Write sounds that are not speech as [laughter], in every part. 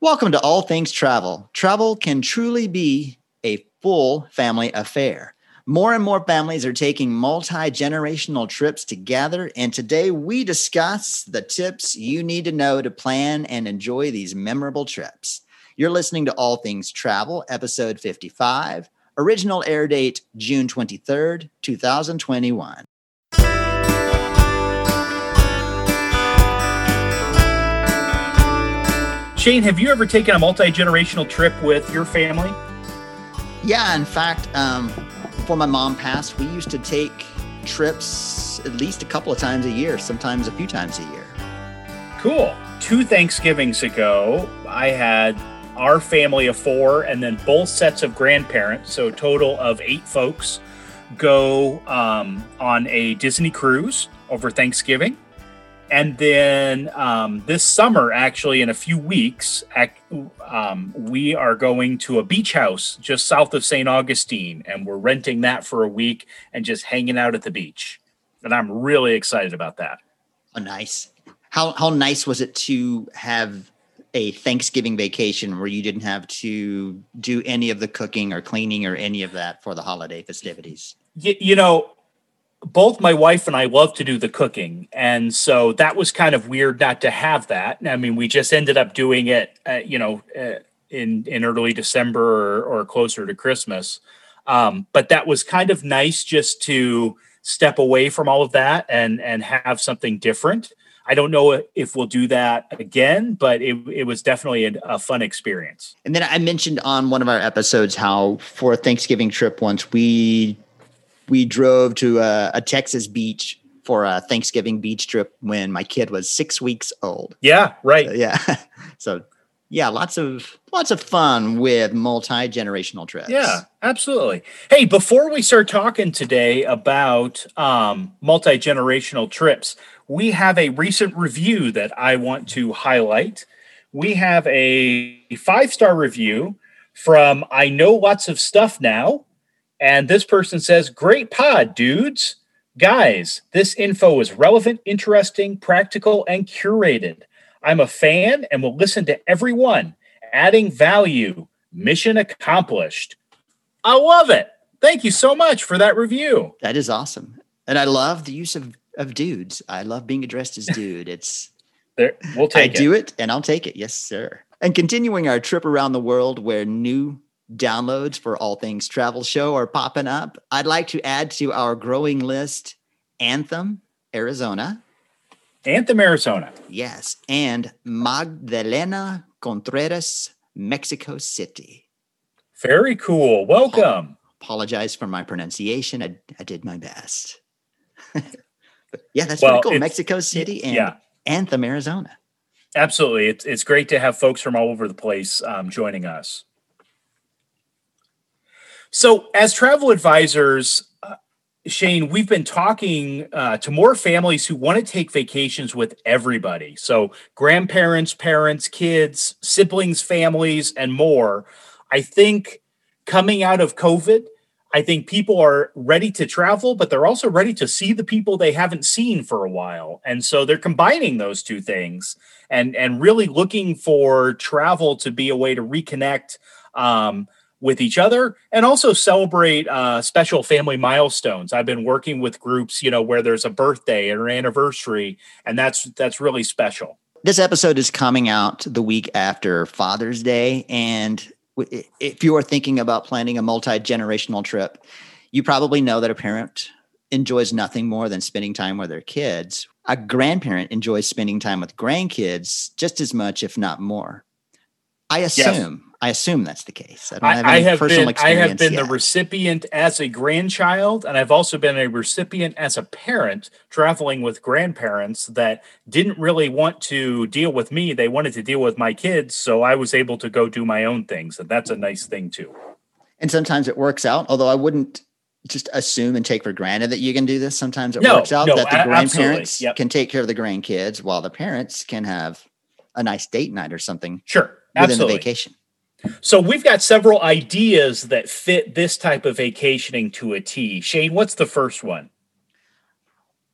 Welcome to All Things Travel. Travel can truly be a full family affair. More and more families are taking multi generational trips together, and today we discuss the tips you need to know to plan and enjoy these memorable trips. You're listening to All Things Travel, episode 55, original air date June 23rd, 2021. Shayne, have you ever taken a multi generational trip with your family? Yeah, in fact, um, before my mom passed, we used to take trips at least a couple of times a year, sometimes a few times a year. Cool. Two Thanksgivings ago, I had our family of four and then both sets of grandparents, so a total of eight folks, go um, on a Disney cruise over Thanksgiving. And then um, this summer, actually, in a few weeks, um, we are going to a beach house just south of St. Augustine, and we're renting that for a week and just hanging out at the beach. And I'm really excited about that. Oh, nice. How how nice was it to have a Thanksgiving vacation where you didn't have to do any of the cooking or cleaning or any of that for the holiday festivities? You, you know, both my wife and I love to do the cooking, and so that was kind of weird not to have that. I mean, we just ended up doing it, uh, you know, uh, in in early December or, or closer to Christmas. Um, but that was kind of nice just to step away from all of that and and have something different. I don't know if we'll do that again, but it, it was definitely a, a, fun experience. And then I mentioned on one of our episodes how for a Thanksgiving trip once we we drove to a, a Texas beach for a Thanksgiving beach trip when my kid was six weeks old. Yeah, right. So, yeah. [laughs] so yeah, lots of lots of fun with multi generational trips. Yeah, absolutely. Hey, before we start talking today about um, multi generational trips, we have a recent review that I want to highlight. We have a five star review from I know lots of stuff now and this person says, Great pod, dudes. Guys, this info is relevant, interesting, practical, and curated. I'm a fan and will listen to everyone, adding value. Mission accomplished. I love it. Thank you so much for that review. That is awesome. And I love the use of, of dudes. I love being addressed as dude. It's [laughs] there, we'll take I it. do it and I'll take it. Yes, sir. And continuing our trip around the world where new downloads for All Things Travel Show are popping up. I'd like to add to our growing list Anthem, Arizona. Anthem, Arizona. Yes. And Magdalena Contreras, Mexico City. Very cool. Welcome. Apologize for my pronunciation. I, I did my best. [laughs] yeah, that's well, pretty cool. Mexico City and yeah. Anthem, Arizona. Absolutely. It's, it's great to have folks from all over the place um, joining us. So, as travel advisors, uh, Shayne, we've been talking uh, to more families who want to take vacations with everybody. So, grandparents, parents, kids, siblings, families, and more. I think coming out of COVID, I think people are ready to travel, but they're also ready to see the people they haven't seen for a while. And so they're combining those two things and, and really looking for travel to be a way to reconnect. Um, with each other and also celebrate uh, special family milestones. I've been working with groups, you know, where there's a birthday or an anniversary, and that's that's really special. This episode is coming out the week after Father's Day, and if you are thinking about planning a multi generational trip, you probably know that a parent enjoys nothing more than spending time with their kids. A grandparent enjoys spending time with grandkids just as much, if not more. I assume I assume that's the case. I, don't have, I have been, I have been yet. the recipient as a grandchild, and I've also been a recipient as a parent traveling with grandparents that didn't really want to deal with me. They wanted to deal with my kids, so I was able to go do my own things, and that's a nice thing too. And sometimes it works out, although I wouldn't just assume and take for granted that you can do this. Sometimes it no, works out no, that the grandparents yep. can take care of the grandkids while the parents can have a nice date night or something. Sure. Within absolutely. the vacation. So we've got several ideas that fit this type of vacationing to a T. Shayne, what's the first one?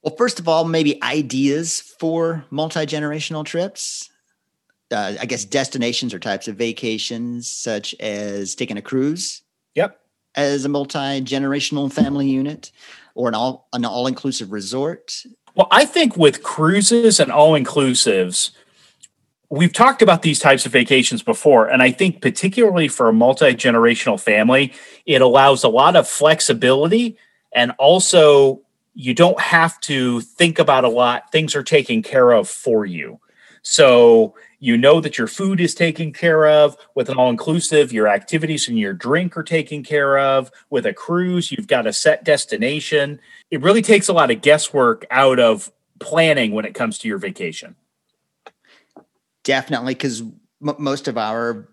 Well, first of all, maybe ideas for multi generational trips. uh, I guess, destinations or types of vacations, such as taking a cruise. Yep. As a multi generational family unit, or an all an all inclusive resort. Well, I think with cruises and all inclusives, we've talked about these types of vacations before and i think particularly for a multi-generational family it allows a lot of flexibility and also you don't have to think about a lot things are taken care of for you. So you know that your food is taken care of with an all-inclusive your activities and your drink are taken care of with a cruise you've got a set destination. It really takes a lot of guesswork out of planning when it comes to your vacation Definitely, because m- most of our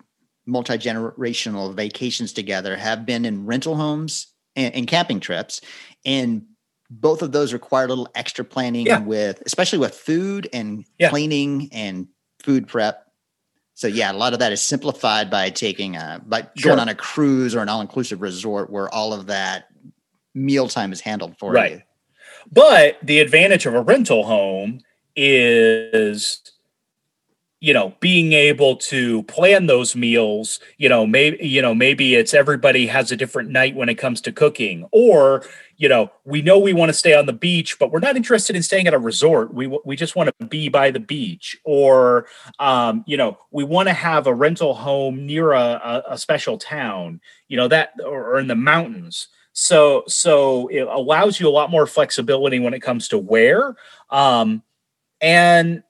multi generational vacations together have been in rental homes and, and, camping trips, and both of those require a little extra planning yeah. with, especially with food and yeah. cleaning and food prep. So yeah, a lot of that is simplified by taking a by sure. going on a cruise or an all inclusive resort where all of that mealtime is handled for right. you. But the advantage of a rental home is you know being able to plan those meals you know maybe you know maybe it's everybody has a different night when it comes to cooking. Or you know we know we want to stay on the beach but we're not interested in staying at a resort. We we just want to be by the beach. Or um, you know we want to have a rental home near a, a, special town you know that or in the mountains. So so it allows you a lot more flexibility when it comes to where um, and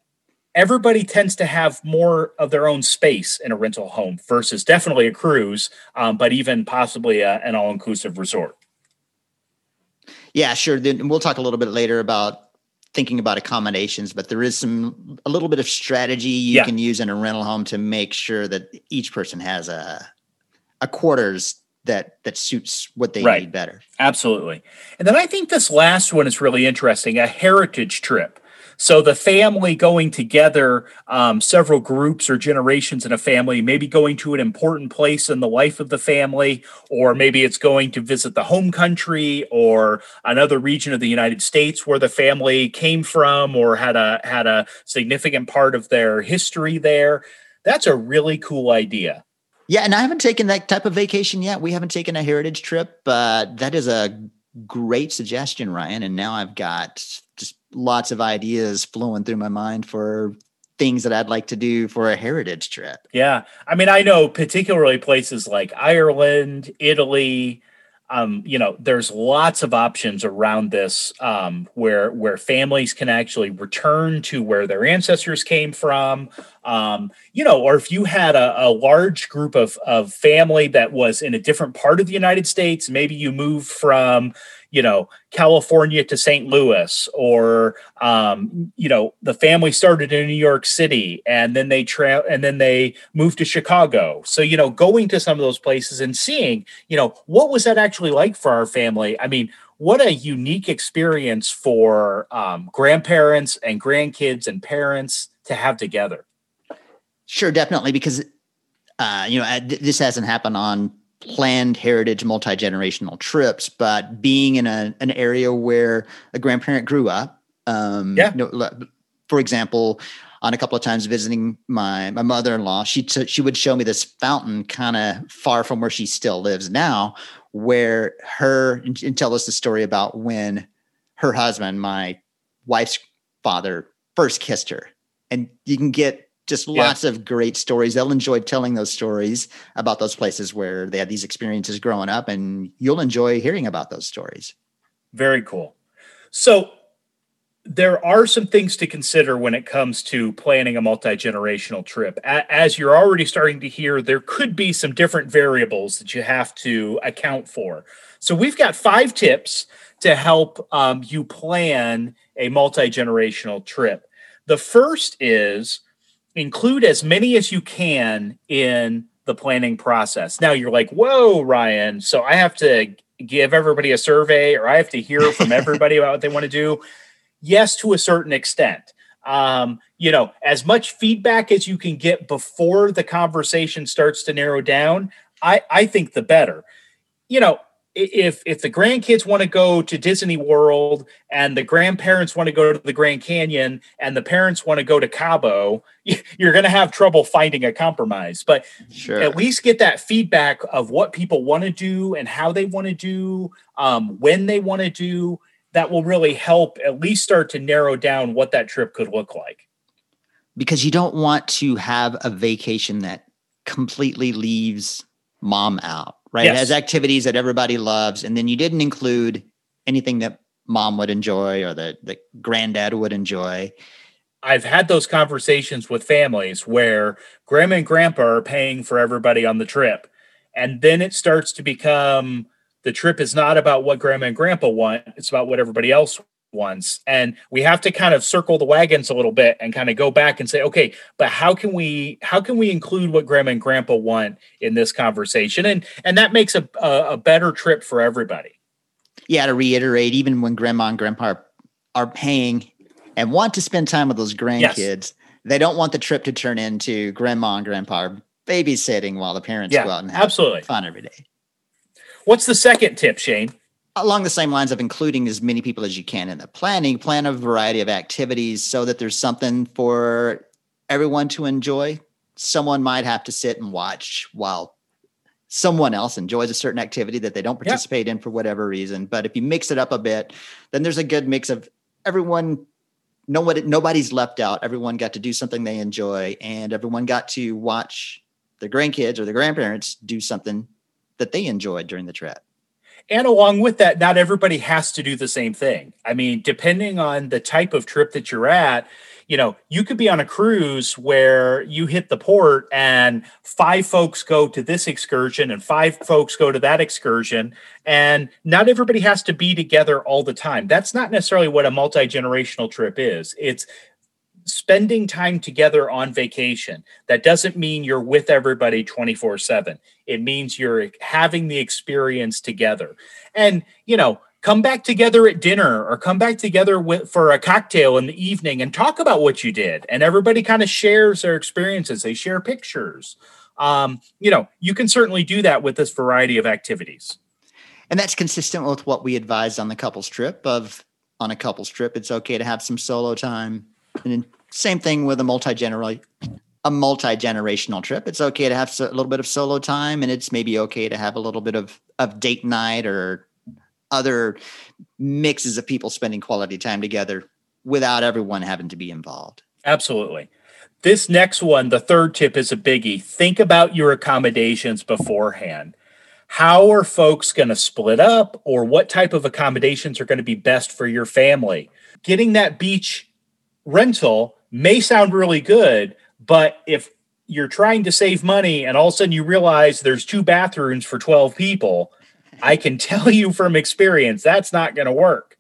everybody tends to have more of their own space in a rental home versus definitely a cruise, um, but even possibly a, an all inclusive resort. Yeah, sure. Then we'll talk a little bit later about thinking about accommodations, but there is some a little bit of strategy you yeah. can use in a rental home to make sure that each person has a a quarters that that suits what they right. need better. Absolutely. And then I think this last one is really interesting, a heritage trip. So the family going together, um, several groups or generations in a family, maybe going to an important place in the life of the family, or maybe it's going to visit the home country or another region of the United States where the family came from or had a had a significant part of their history there. That's a really cool idea. Yeah, and I haven't taken that type of vacation yet. We haven't taken a heritage trip, but that is a great suggestion, Ryan. And now I've got just lots of ideas flowing through my mind for things that I'd like to do for a heritage trip. Yeah. I mean, I know particularly places like Ireland, Italy, um, you know, there's lots of options around this um, where where families can actually return to where their ancestors came from. Um, you know, or if you had a, a, large group of of family that was in a different part of the United States, maybe you moved from you know California to St. Louis, or um, you know the family started in New York City and then they tra- and then they moved to Chicago. So you know going to some of those places and seeing you know what was that actually like for our family. I mean, what a unique experience for um, grandparents and grandkids and parents to have together. Sure, definitely, because uh, you know this hasn't happened on planned heritage multi-generational trips but being in a, an area where a grandparent grew up um yeah. You know, for example on a couple of times visiting my my mother-in-law she t- she would show me this fountain kind of far from where she still lives now where her and tell us the story about when her husband my wife's father first kissed her and you can get just lots yeah. of great stories. They'll enjoy telling those stories about those places where they had these experiences growing up, and you'll enjoy hearing about those stories. Very cool. So, there are some things to consider when it comes to planning a multi generational trip. As you're already starting to hear, there could be some different variables that you have to account for. So, we've got five tips to help um, you plan a multi generational trip. The first is include as many as you can in the planning process. Now you're like, whoa, Ryan. So I have to give everybody a survey or I have to hear from [laughs] everybody about what they want to do. Yes, to a certain extent. Um, you know, as much feedback as you can get before the conversation starts to narrow down, I, I think the better. You know, if if the grandkids want to go to Disney World and the grandparents want to go to the Grand Canyon and the parents want to go to Cabo, you're going to have trouble finding a compromise. But sure. at least get that feedback of what people want to do and how they want to do, um, when they want to do. That will really help at least start to narrow down what that trip could look like. Because you don't want to have a vacation that completely leaves mom out right? Yes. It has activities that everybody loves, and then you didn't include anything that mom would enjoy or that that granddad would enjoy. I've had those conversations with families where grandma and grandpa are paying for everybody on the trip. And then it starts to become the trip is not about what grandma and grandpa want, it's about what everybody else once and we have to kind of circle the wagons a little bit and kind of go back and say okay but how can we how can we include what grandma and grandpa want in this conversation? And and that makes a a, a better trip for everybody. Yeah to reiterate even when grandma and grandpa are, are paying and want to spend time with those grandkids yes. they don't want the trip to turn into grandma and grandpa babysitting while the parents yeah, go out and have absolutely. fun every day. What's the second tip Shayne along the same lines of including as many people as you can in the planning, plan a variety of activities so that there's something for everyone to enjoy. Someone might have to sit and watch while someone else enjoys a certain activity that they don't participate in for whatever reason. But if you mix it up a bit, then there's a good mix of everyone. Nobody, nobody's left out. Everyone got to do something they enjoy, and everyone got to watch their grandkids or their grandparents do something that they enjoyed during the trip. And along with that, not everybody has to do the same thing. I mean, depending on the type of trip that you're at, you know, you could be on a cruise where you hit the port and five folks go to this excursion and five folks go to that excursion. And not everybody has to be together all the time. That's not necessarily what a multi generational trip is. It's spending time together on vacation. That doesn't mean you're with everybody 24 7. It means you're having the experience together. And, you know, come back together at dinner or come back together with, for a cocktail in the evening and talk about what you did. And everybody kind of shares their experiences, they share pictures. Um, you know, you can certainly do that with this variety of activities. And that's consistent with what we advised on the couples trip of on a couples trip, it's okay to have some solo time and same thing with a multi general a multi generational trip. It's okay to have a little bit of solo time, and it's maybe okay to have a little bit of of date night or other mixes of people spending quality time together without everyone having to be involved. Absolutely. This next one, the third tip is a biggie. Think about your accommodations beforehand. How are folks going to split up, or what type of accommodations are going to be best for your family? Getting that beach rental may sound really good, but if you're trying to save money and all of a sudden you realize there's two bathrooms for 12 people, I can [laughs] tell you from experience that's not going to work.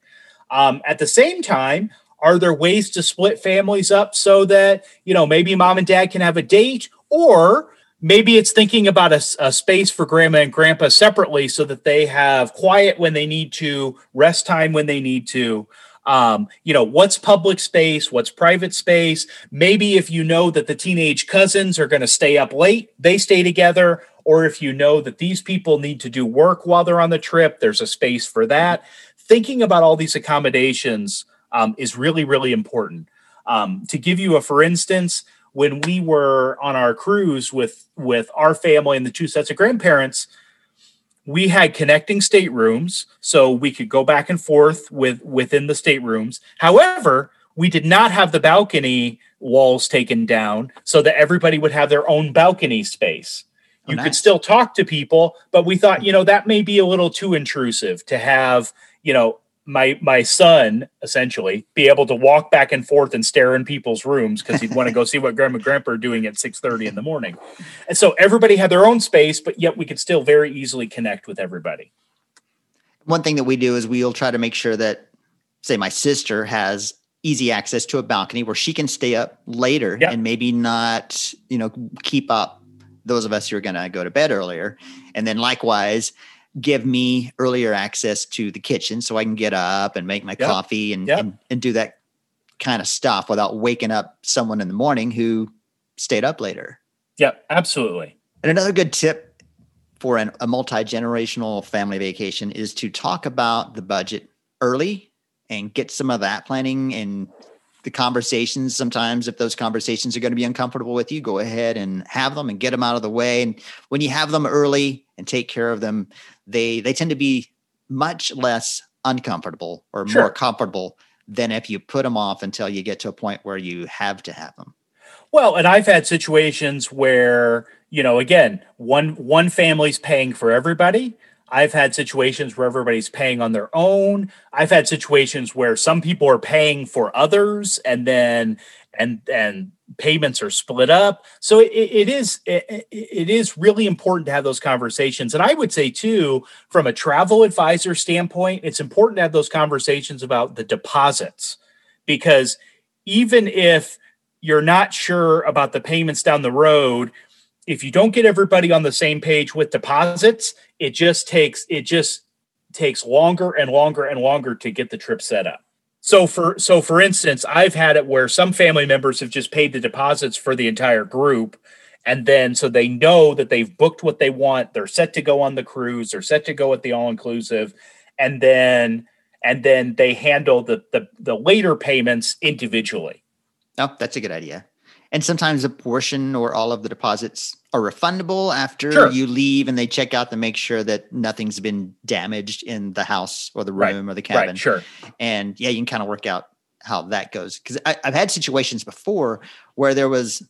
Um, at the same time, are there ways to split families up so that, you know, maybe mom and dad can have a date or maybe it's thinking about a, a, space for grandma and grandpa separately so that they have quiet when they need to, rest time when they need to um, you know what's public space what's private space? Maybe if you know that the teenage cousins are going to stay up late they stay together. Or if you know that these people need to do work while they're on the trip there's a space for that. Thinking about all these accommodations um, is really really important. Um, to give you a for instance when we were on our cruise with with our family and the two sets of grandparents we had connecting staterooms so we could go back and forth with within the staterooms. However we did not have the balcony walls taken down so that everybody would have their own balcony space. Oh, you nice. could still talk to people but we thought hmm. you know that may be a little too intrusive to have you know my my son essentially be able to walk back and forth and stare in people's rooms because he'd want to go [laughs] see what grandma and grandpa are doing at 6 30 in the morning. And so everybody had their own space but yet we could still very easily connect with everybody. One thing that we do is we'll try to make sure that say my sister has easy access to a balcony where she can stay up later yep. and maybe not you know keep up those of us who are going to go to bed earlier. And then likewise give me earlier access to the kitchen so I can get up and make my yep. coffee and, yep. and, and do that kind of stuff without waking up someone in the morning who stayed up later. Yeah, absolutely. And another good tip for an, a multi generational family vacation is to talk about the budget early and get some of that planning and the conversations sometimes if those conversations are going to be uncomfortable with you go ahead and have them and get them out of the way and when you have them early and take care of them they they tend to be much less uncomfortable or sure. more comfortable than if you put them off until you get to a point where you have to have them well and i've had situations where you know again one one family's paying for everybody I've had situations where everybody's paying on their own. I've had situations where some people are paying for others and then and and payments are split up. So it, it is it, it is really important to have those conversations. And I would say too, from a travel advisor standpoint, it's important to have those conversations about the deposits because even if you're not sure about the payments down the road, if you don't get everybody on the same page with deposits, it just takes it just takes longer and longer and longer to get the trip set up. So for so for instance, I've had it where some family members have just paid the deposits for the entire group and then so they know that they've booked what they want, they're set to go on the cruise, they're set to go at the all inclusive and then and then they handle the, the the later payments individually. Oh, that's a good idea and sometimes a portion or all of the deposits are refundable after sure. you leave and they check out to make sure that nothing's been damaged in the house or the room right. or the cabin right. sure and yeah you can kind of work out how that goes because i've had situations before where there was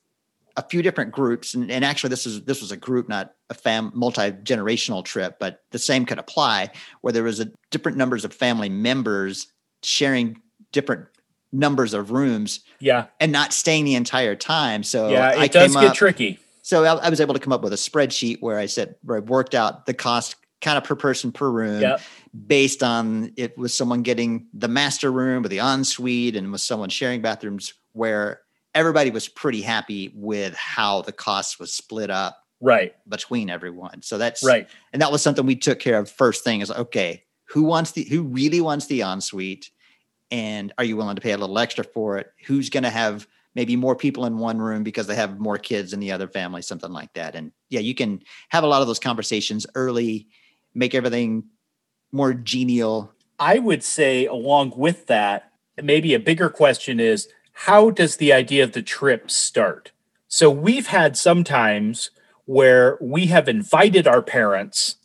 a few different groups and, and actually this is this was a group not a fam multi-generational trip but the same could apply where there was a different numbers of family members sharing different numbers of rooms. Yeah. And not staying the entire time. So yeah, it I does get up, tricky. So I, I, was able to come up with a spreadsheet where I said where I worked out the cost kind of per person per room yep. based on it was someone getting the master room or the ensuite and was someone sharing bathrooms where everybody was pretty happy with how the cost was split up right between everyone. So that's right. And that was something we took care of first thing is okay, who wants the who really wants the ensuite? and are you willing to pay a little extra for it who's going to have maybe more people in one room because they have more kids in the other family something like that and yeah you can have a lot of those conversations early make everything more genial i would say along with that maybe a bigger question is how does the idea of the trip start so we've had sometimes where we have invited our parents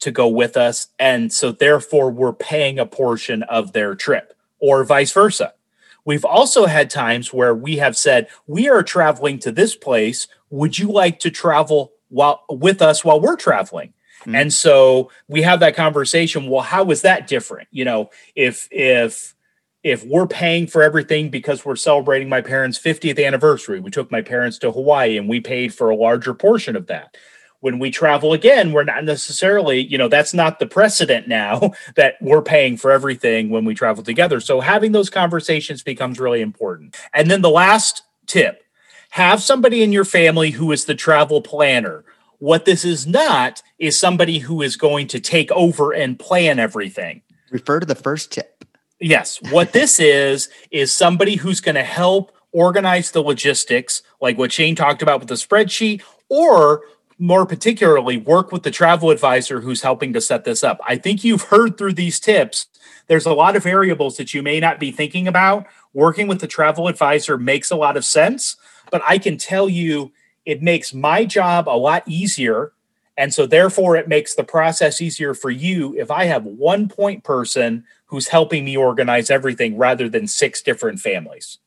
to go with us. And so therefore we're paying a portion of their trip or vice versa. We've also had times where we have said, we are traveling to this place. Would you like to travel while with us while we're traveling? Mm-hmm. And so we have that conversation. Well, how is that different? You know, if if if we're paying for everything because we're celebrating my parents' 50th anniversary, we took my parents to Hawaii and we paid for a larger portion of that when we travel again, we're not necessarily, you know, that's not the precedent now [laughs] that we're paying for everything when we travel together. So having those conversations becomes really important. And then the last tip have somebody in your family who is the travel planner. What this is not is somebody who is going to take over and plan everything. Refer to the first tip. Yes. What [laughs] this is, is somebody who's going to help organize the logistics, like what Shayne talked about with the spreadsheet, or more particularly work with the travel advisor who's helping to set this up. I think you've heard through these tips, there's a lot of variables that you may not be thinking about. Working with the travel advisor makes a lot of sense, but I can tell you it makes my job a lot easier. And so, therefore, it makes the process easier for you if I have one point person who's helping me organize everything rather than six different families.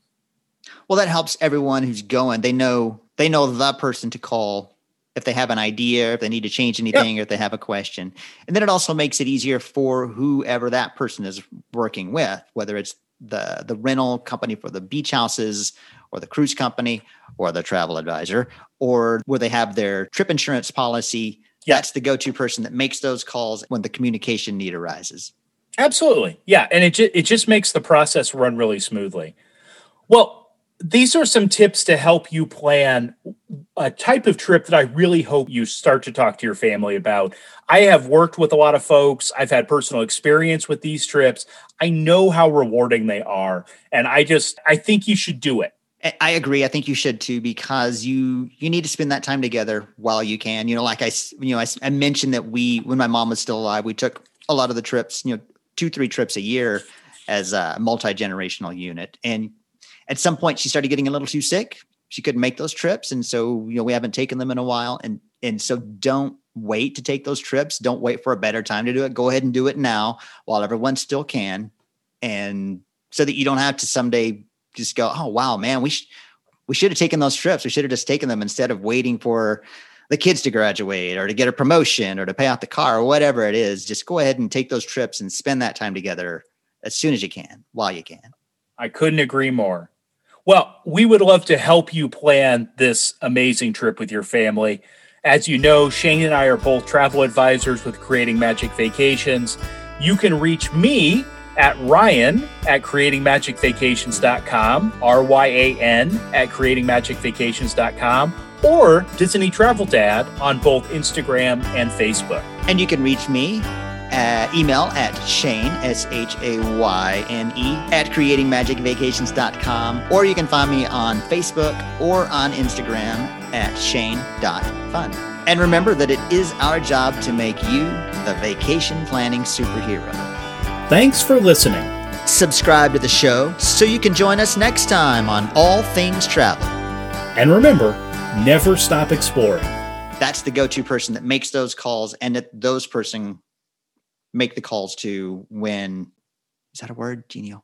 Well, that helps everyone who's going. They know they know the person to call if they have an idea, if they need to change anything, or if they have a question. And then it also makes it easier for whoever that person is working with, whether it's the the rental company for the beach houses or the cruise company or the travel advisor or where they have their trip insurance policy. That's the go-to person that makes those calls when the communication need arises. Absolutely. Yeah, and it ju- it just makes the process run really smoothly. Well, these are some tips to help you plan a type of trip that I really hope you start to talk to your family about. I have worked with a lot of folks, I've had personal experience with these trips. I know how rewarding they are, and I just I think you should do it. I agree. I think you should too because you you need to spend that time together while you can. You know, like I you know I, I mentioned that we when my mom was still alive, we took a lot of the trips. You know, two three trips a year as a multi generational unit, and at some point she started getting a little too sick. She couldn't make those trips, and so you know we haven't taken them in a while. And and so don't wait to take those trips. Don't wait for a better time to do it. Go ahead and do it now while everyone still can, and so that you don't have to someday just go, oh wow, man, we sh- we should have taken those trips. We should have just taken them instead of waiting for the kids to graduate or to get a promotion or to pay off the car or whatever it is. Just go ahead and take those trips and spend that time together as soon as you can, while you can. I couldn't agree more. Well, we would love to help you plan this amazing trip with your family. As you know, Shayne and I are both travel advisors with Creating Magic Vacations. You can reach me at Ryan at creatingmagicvacations.com, R Y A N at creatingmagicvacations.com, or Disney Travel Dad on both Instagram and Facebook. And you can reach me uh, email at Shayne, S H A Y N E, at creatingmagicvacations.com, or you can find me on Facebook or on Instagram at shayne.fun. And remember that it is our job to make you the vacation planning superhero. Thanks for listening. Subscribe to the show so you can join us next time on All Things Travel. And remember, never stop exploring. That's the go to person that makes those calls and that those person make the calls to when is that a word, Genio?